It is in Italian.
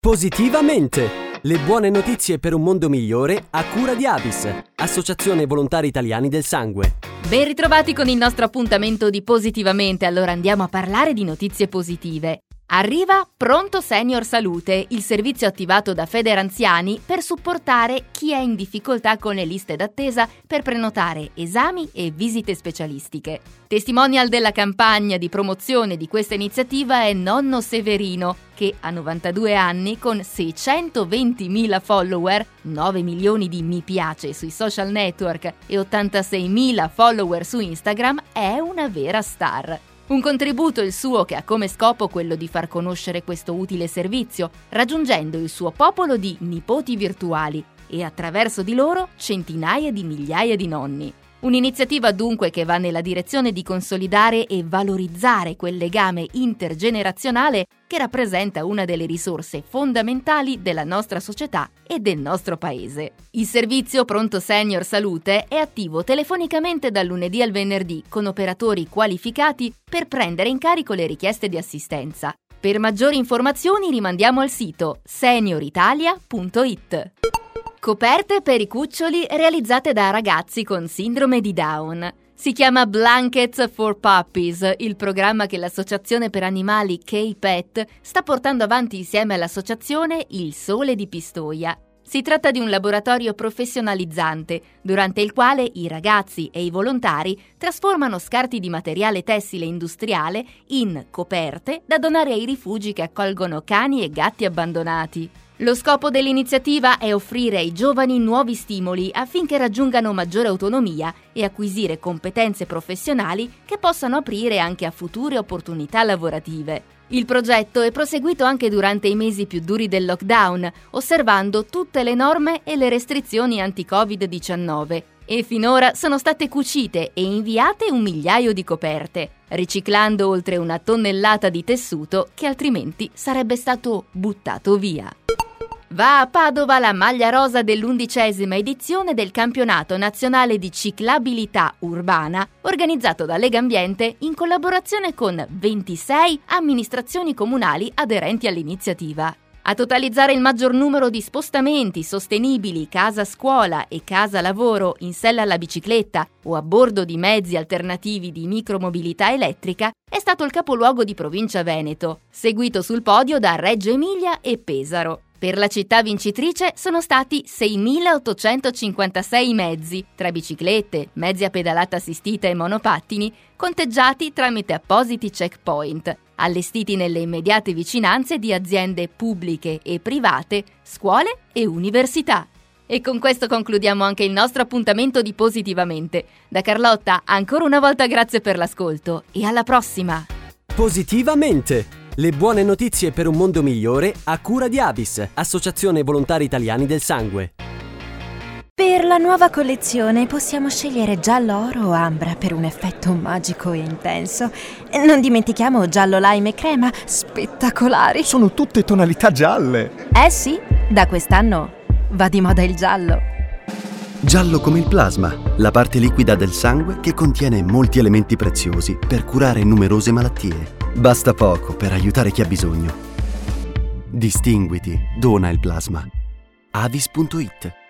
Positivamente! Le buone notizie per un mondo migliore a cura di Avis, Associazione Volontari Italiani del Sangue. Ben ritrovati con il nostro appuntamento di Positivamente, allora andiamo a parlare di notizie positive. Arriva Pronto Senior Salute, il servizio attivato da Federanziani per supportare chi è in difficoltà con le liste d'attesa per prenotare esami e visite specialistiche. Testimonial della campagna di promozione di questa iniziativa è nonno Severino, che a 92 anni, con 620.000 follower, 9 milioni di mi piace sui social network e 86.000 follower su Instagram, è una vera star. Un contributo il suo che ha come scopo quello di far conoscere questo utile servizio, raggiungendo il suo popolo di nipoti virtuali e attraverso di loro centinaia di migliaia di nonni. Un'iniziativa dunque che va nella direzione di consolidare e valorizzare quel legame intergenerazionale che rappresenta una delle risorse fondamentali della nostra società e del nostro paese. Il servizio Pronto Senior Salute è attivo telefonicamente dal lunedì al venerdì con operatori qualificati per prendere in carico le richieste di assistenza. Per maggiori informazioni rimandiamo al sito senioritalia.it. Coperte per i cuccioli realizzate da ragazzi con sindrome di Down. Si chiama Blankets for Puppies, il programma che l'associazione per animali K-Pet sta portando avanti insieme all'associazione Il Sole di Pistoia. Si tratta di un laboratorio professionalizzante, durante il quale i ragazzi e i volontari trasformano scarti di materiale tessile industriale in coperte da donare ai rifugi che accolgono cani e gatti abbandonati. Lo scopo dell'iniziativa è offrire ai giovani nuovi stimoli affinché raggiungano maggiore autonomia e acquisire competenze professionali che possano aprire anche a future opportunità lavorative. Il progetto è proseguito anche durante i mesi più duri del lockdown, osservando tutte le norme e le restrizioni anti-Covid-19 e finora sono state cucite e inviate un migliaio di coperte, riciclando oltre una tonnellata di tessuto che altrimenti sarebbe stato buttato via. Va a Padova la maglia rosa dell'undicesima edizione del campionato nazionale di ciclabilità urbana, organizzato da Lega Ambiente in collaborazione con 26 amministrazioni comunali aderenti all'iniziativa. A totalizzare il maggior numero di spostamenti sostenibili casa-scuola e casa-lavoro in sella alla bicicletta o a bordo di mezzi alternativi di micromobilità elettrica è stato il capoluogo di provincia Veneto, seguito sul podio da Reggio Emilia e Pesaro. Per la città vincitrice sono stati 6.856 mezzi, tra biciclette, mezzi a pedalata assistita e monopattini, conteggiati tramite appositi checkpoint, allestiti nelle immediate vicinanze di aziende pubbliche e private, scuole e università. E con questo concludiamo anche il nostro appuntamento di Positivamente. Da Carlotta, ancora una volta grazie per l'ascolto e alla prossima! Positivamente! Le buone notizie per un mondo migliore a cura di Avis, Associazione Volontari Italiani del Sangue. Per la nuova collezione possiamo scegliere giallo oro o ambra per un effetto magico e intenso. Non dimentichiamo giallo lime e crema, spettacolari. Sono tutte tonalità gialle. Eh sì, da quest'anno va di moda il giallo. Giallo come il plasma, la parte liquida del sangue che contiene molti elementi preziosi per curare numerose malattie. Basta poco per aiutare chi ha bisogno. Distinguiti, dona il plasma. avis.it